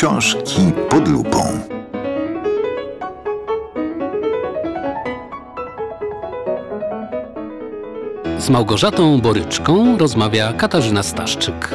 Książki pod lupą. Z Małgorzatą Boryczką rozmawia Katarzyna Staszczyk.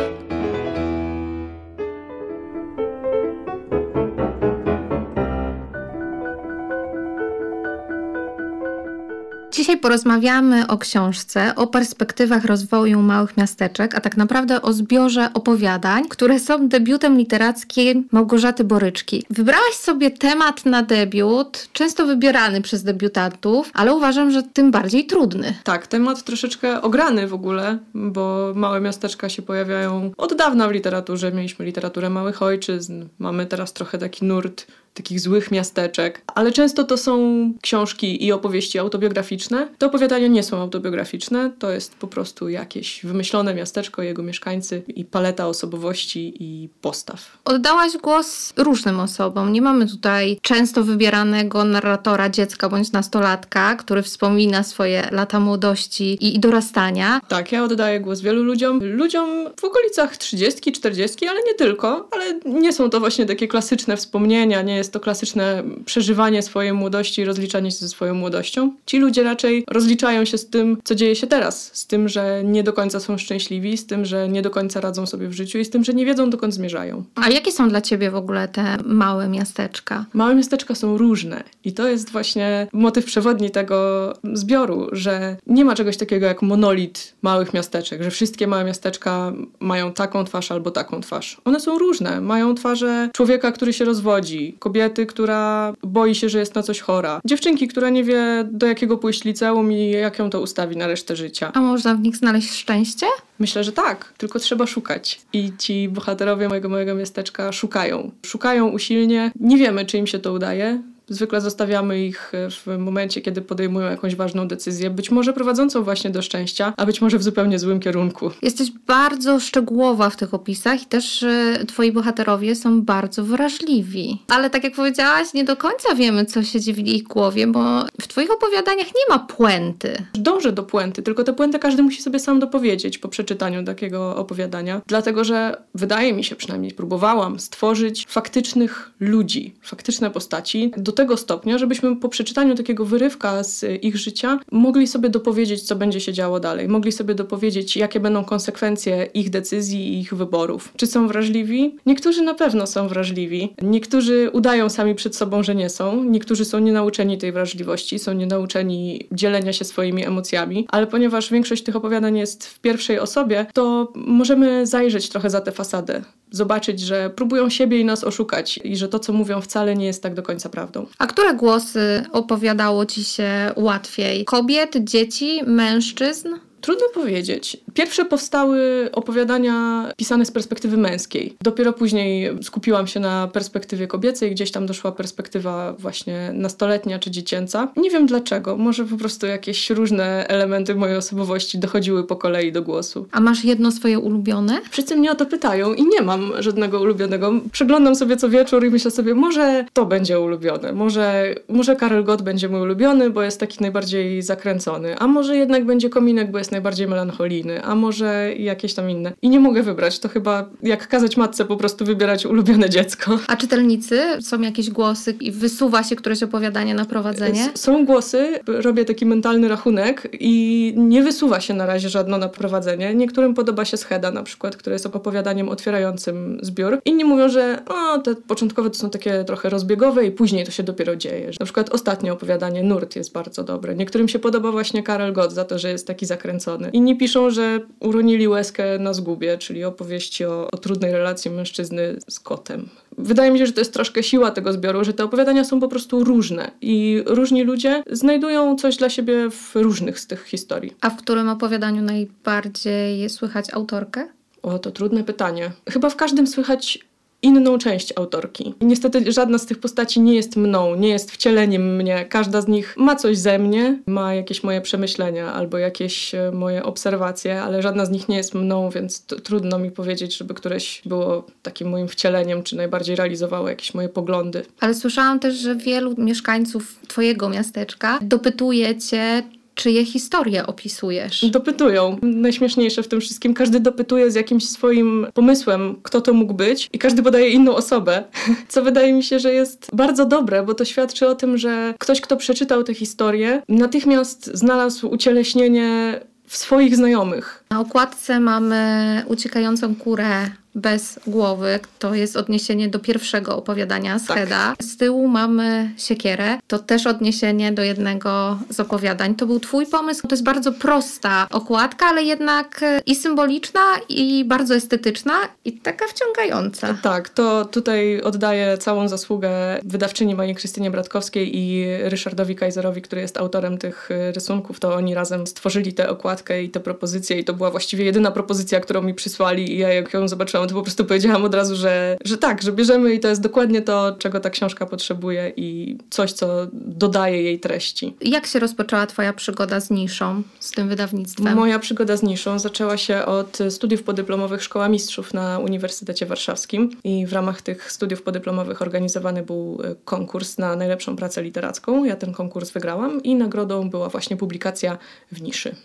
Porozmawiamy o książce, o perspektywach rozwoju małych miasteczek, a tak naprawdę o zbiorze opowiadań, które są debiutem literackim Małgorzaty Boryczki. Wybrałaś sobie temat na debiut, często wybierany przez debiutantów, ale uważam, że tym bardziej trudny. Tak, temat troszeczkę ograny w ogóle, bo małe miasteczka się pojawiają od dawna w literaturze. Mieliśmy literaturę małych ojczyzn, mamy teraz trochę taki nurt takich złych miasteczek, ale często to są książki i opowieści autobiograficzne. Te opowiadania nie są autobiograficzne, to jest po prostu jakieś wymyślone miasteczko, jego mieszkańcy i paleta osobowości i postaw. Oddałaś głos różnym osobom. Nie mamy tutaj często wybieranego narratora dziecka bądź nastolatka, który wspomina swoje lata młodości i, i dorastania. Tak, ja oddaję głos wielu ludziom. Ludziom w okolicach 30, 40, ale nie tylko, ale nie są to właśnie takie klasyczne wspomnienia, nie jest jest to klasyczne przeżywanie swojej młodości, rozliczanie się ze swoją młodością. Ci ludzie raczej rozliczają się z tym, co dzieje się teraz, z tym, że nie do końca są szczęśliwi, z tym, że nie do końca radzą sobie w życiu i z tym, że nie wiedzą, dokąd zmierzają. A jakie są dla ciebie w ogóle te małe miasteczka? Małe miasteczka są różne i to jest właśnie motyw przewodni tego zbioru, że nie ma czegoś takiego jak monolit małych miasteczek, że wszystkie małe miasteczka mają taką twarz albo taką twarz. One są różne. Mają twarze człowieka, który się rozwodzi, kobiety, kobiety, która boi się, że jest na coś chora. Dziewczynki, która nie wie, do jakiego pójść liceum i jak ją to ustawi na resztę życia. A można w nich znaleźć szczęście? Myślę, że tak, tylko trzeba szukać. I ci bohaterowie mojego małego miasteczka szukają. Szukają usilnie. Nie wiemy, czy im się to udaje. Zwykle zostawiamy ich e, w momencie, kiedy podejmują jakąś ważną decyzję, być może prowadzącą właśnie do szczęścia, a być może w zupełnie złym kierunku. Jesteś bardzo szczegółowa w tych opisach i też y, twoi bohaterowie są bardzo wrażliwi. Ale tak jak powiedziałaś, nie do końca wiemy, co siedzi w ich głowie, bo w twoich opowiadaniach nie ma puenty. Dążę do puenty, tylko tę puentę każdy musi sobie sam dopowiedzieć po przeczytaniu takiego opowiadania. Dlatego, że wydaje mi się przynajmniej, próbowałam stworzyć faktycznych ludzi, faktyczne postaci, do tego stopnia, żebyśmy po przeczytaniu takiego wyrywka z ich życia mogli sobie dopowiedzieć, co będzie się działo dalej. Mogli sobie dopowiedzieć, jakie będą konsekwencje ich decyzji i ich wyborów. Czy są wrażliwi? Niektórzy na pewno są wrażliwi. Niektórzy udają sami przed sobą, że nie są. Niektórzy są nienauczeni tej wrażliwości, są nienauczeni dzielenia się swoimi emocjami, ale ponieważ większość tych opowiadań jest w pierwszej osobie, to możemy zajrzeć trochę za tę fasadę zobaczyć, że próbują siebie i nas oszukać i że to, co mówią, wcale nie jest tak do końca prawdą. A które głosy opowiadało ci się łatwiej? Kobiet, dzieci, mężczyzn? Trudno powiedzieć. Pierwsze powstały opowiadania pisane z perspektywy męskiej. Dopiero później skupiłam się na perspektywie kobiecej, gdzieś tam doszła perspektywa właśnie nastoletnia czy dziecięca. Nie wiem dlaczego, może po prostu jakieś różne elementy mojej osobowości dochodziły po kolei do głosu. A masz jedno swoje ulubione? Wszyscy mnie o to pytają i nie mam żadnego ulubionego. Przeglądam sobie co wieczór i myślę sobie, może to będzie ulubione, może, może Karel Gott będzie mój ulubiony, bo jest taki najbardziej zakręcony, a może jednak będzie Kominek, bo jest najbardziej melancholijny, a może jakieś tam inne. I nie mogę wybrać. To chyba jak kazać matce po prostu wybierać ulubione dziecko. A czytelnicy? Są jakieś głosy i wysuwa się któreś opowiadanie na prowadzenie? S są głosy, robię taki mentalny rachunek i nie wysuwa się na razie żadno na prowadzenie. Niektórym podoba się Scheda na przykład, które jest opowiadaniem otwierającym zbiór. Inni mówią, że o, te początkowe to są takie trochę rozbiegowe i później to się dopiero dzieje. Na przykład ostatnie opowiadanie Nurt jest bardzo dobre. Niektórym się podoba właśnie Karel Gott za to, że jest taki zakręcony. Inni piszą, że uronili łezkę na zgubie, czyli opowieści o, o trudnej relacji mężczyzny z kotem. Wydaje mi się, że to jest troszkę siła tego zbioru, że te opowiadania są po prostu różne i różni ludzie znajdują coś dla siebie w różnych z tych historii. A w którym opowiadaniu najbardziej słychać autorkę? O, to trudne pytanie. Chyba w każdym słychać inną część autorki. Niestety żadna z tych postaci nie jest mną, nie jest wcieleniem mnie. Każda z nich ma coś ze mnie, ma jakieś moje przemyślenia albo jakieś e, moje obserwacje, ale żadna z nich nie jest mną, więc trudno mi powiedzieć, żeby któreś było takim moim wcieleniem, czy najbardziej realizowało jakieś moje poglądy. Ale słyszałam też, że wielu mieszkańców twojego miasteczka dopytuje cię, czyje historie opisujesz. Dopytują. Najśmieszniejsze w tym wszystkim, każdy dopytuje z jakimś swoim pomysłem, kto to mógł być i każdy podaje inną osobę, co wydaje mi się, że jest bardzo dobre, bo to świadczy o tym, że ktoś, kto przeczytał tę historię, natychmiast znalazł ucieleśnienie w swoich znajomych. Na okładce mamy uciekającą kurę bez głowy. To jest odniesienie do pierwszego opowiadania z Tak. Heda. Z tyłu mamy siekierę. To też odniesienie do jednego z opowiadań. To był twój pomysł. To jest bardzo prosta okładka, ale jednak i symboliczna, i bardzo estetyczna, i taka wciągająca. Tak, to tutaj oddaję całą zasługę wydawczyni mojej Krystynie Bratkowskiej i Ryszardowi Kaiserowi, który jest autorem tych rysunków. To oni razem stworzyli tę okładkę i tę propozycję i to była właściwie jedyna propozycja, którą mi przysłali i ja jak ją zobaczyłam, to po prostu powiedziałam od razu, że, że tak, że bierzemy i to jest dokładnie to, czego ta książka potrzebuje i coś, co dodaje jej treści. Jak się rozpoczęła twoja przygoda z niszą, z tym wydawnictwem? Moja przygoda z niszą zaczęła się od studiów podyplomowych Szkoła Mistrzów na Uniwersytecie Warszawskim i w ramach tych studiów podyplomowych organizowany był e, konkurs na najlepszą pracę literacką. Ja ten konkurs wygrałam i nagrodą była właśnie publikacja w niszy.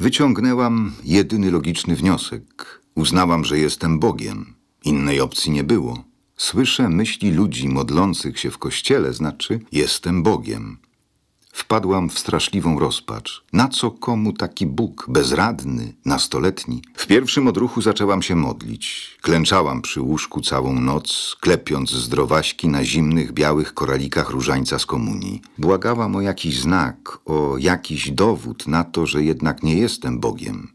Wyciągnęłam jedyny logiczny wniosek. Uznałam, że jestem Bogiem. Innej opcji nie było. Słyszę myśli ludzi modlących się w kościele, znaczy jestem Bogiem. Wpadłam w straszliwą rozpacz. Na co komu taki Bóg, bezradny, nastoletni? W pierwszym odruchu zaczęłam się modlić. Klęczałam przy łóżku całą noc, klepiąc zdrowaśki na zimnych, białych koralikach różańca z komunii. Błagałam o jakiś znak, o jakiś dowód na to, że jednak nie jestem Bogiem.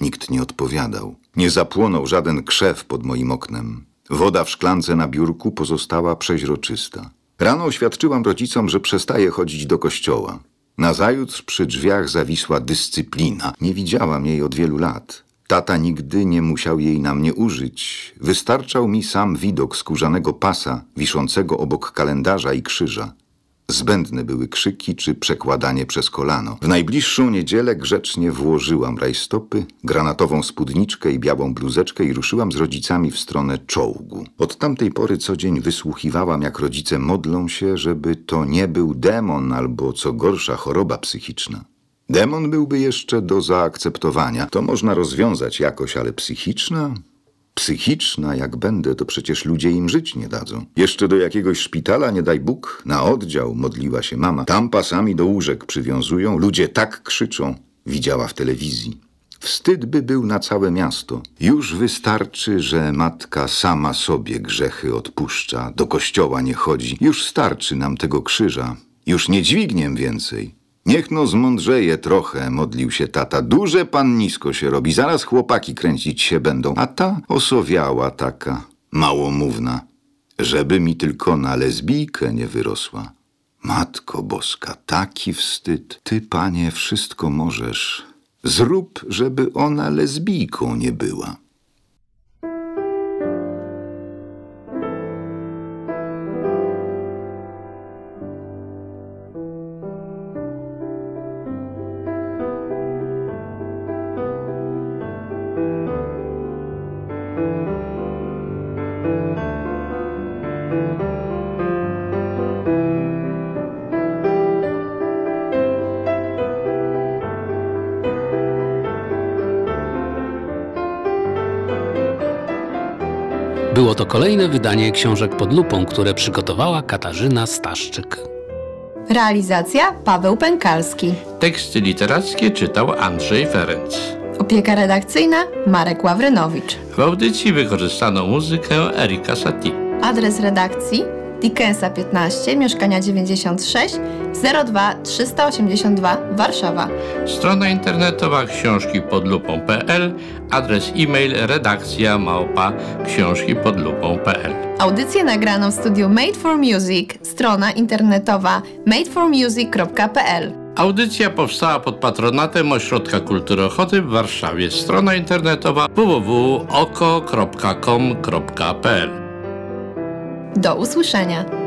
Nikt nie odpowiadał. Nie zapłonął żaden krzew pod moim oknem. Woda w szklance na biurku pozostała przeźroczysta. Rano oświadczyłam rodzicom, że przestaję chodzić do kościoła. Nazajutrz przy drzwiach zawisła dyscyplina. Nie widziałam jej od wielu lat. Tata nigdy nie musiał jej na mnie użyć. Wystarczał mi sam widok skórzanego pasa wiszącego obok kalendarza i krzyża. Zbędne były krzyki czy przekładanie przez kolano. W najbliższą niedzielę grzecznie włożyłam rajstopy, granatową spódniczkę i białą bluzeczkę i ruszyłam z rodzicami w stronę czołgu. Od tamtej pory co dzień wysłuchiwałam, jak rodzice modlą się, żeby to nie był demon albo co gorsza choroba psychiczna. Demon byłby jeszcze do zaakceptowania. To można rozwiązać jakoś, ale psychiczna? Psychiczna, jak będę, to przecież ludzie im żyć nie dadzą. Jeszcze do jakiegoś szpitala, nie daj Bóg, na oddział modliła się mama. Tam pasami do łóżek przywiązują, ludzie tak krzyczą. Widziała w telewizji. Wstyd by był na całe miasto. Już wystarczy, że matka sama sobie grzechy odpuszcza, do kościoła nie chodzi. Już starczy nam tego krzyża. Już nie dźwigniem więcej. Niech no zmądrzeje trochę, modlił się tata. Duże pan nisko się robi, zaraz chłopaki kręcić się będą. A ta osowiała taka, małomówna, żeby mi tylko na lesbijkę nie wyrosła. Matko Boska, taki wstyd. Ty, panie, wszystko możesz. Zrób, żeby ona lesbijką nie była. Było to kolejne wydanie książek pod lupą, które przygotowała Katarzyna Staszczyk. Realizacja Paweł Pękalski. Teksty literackie czytał Andrzej Ferenc. Opieka redakcyjna Marek Ławrynowicz. W audycji wykorzystano muzykę Erika Satie. Adres redakcji Dickensa 15, mieszkania 96, 02 382 Warszawa. Strona internetowa książki pod lupą.pl, adres e-mail redakcja małpa książki pod lupą.pl. Audycję nagrano w studiu Made for Music, strona internetowa madeformusic.pl. Audycja powstała pod patronatem Ośrodka Kultury Ochoty w Warszawie. Strona internetowa www.oko.com.pl Do usłyszenia.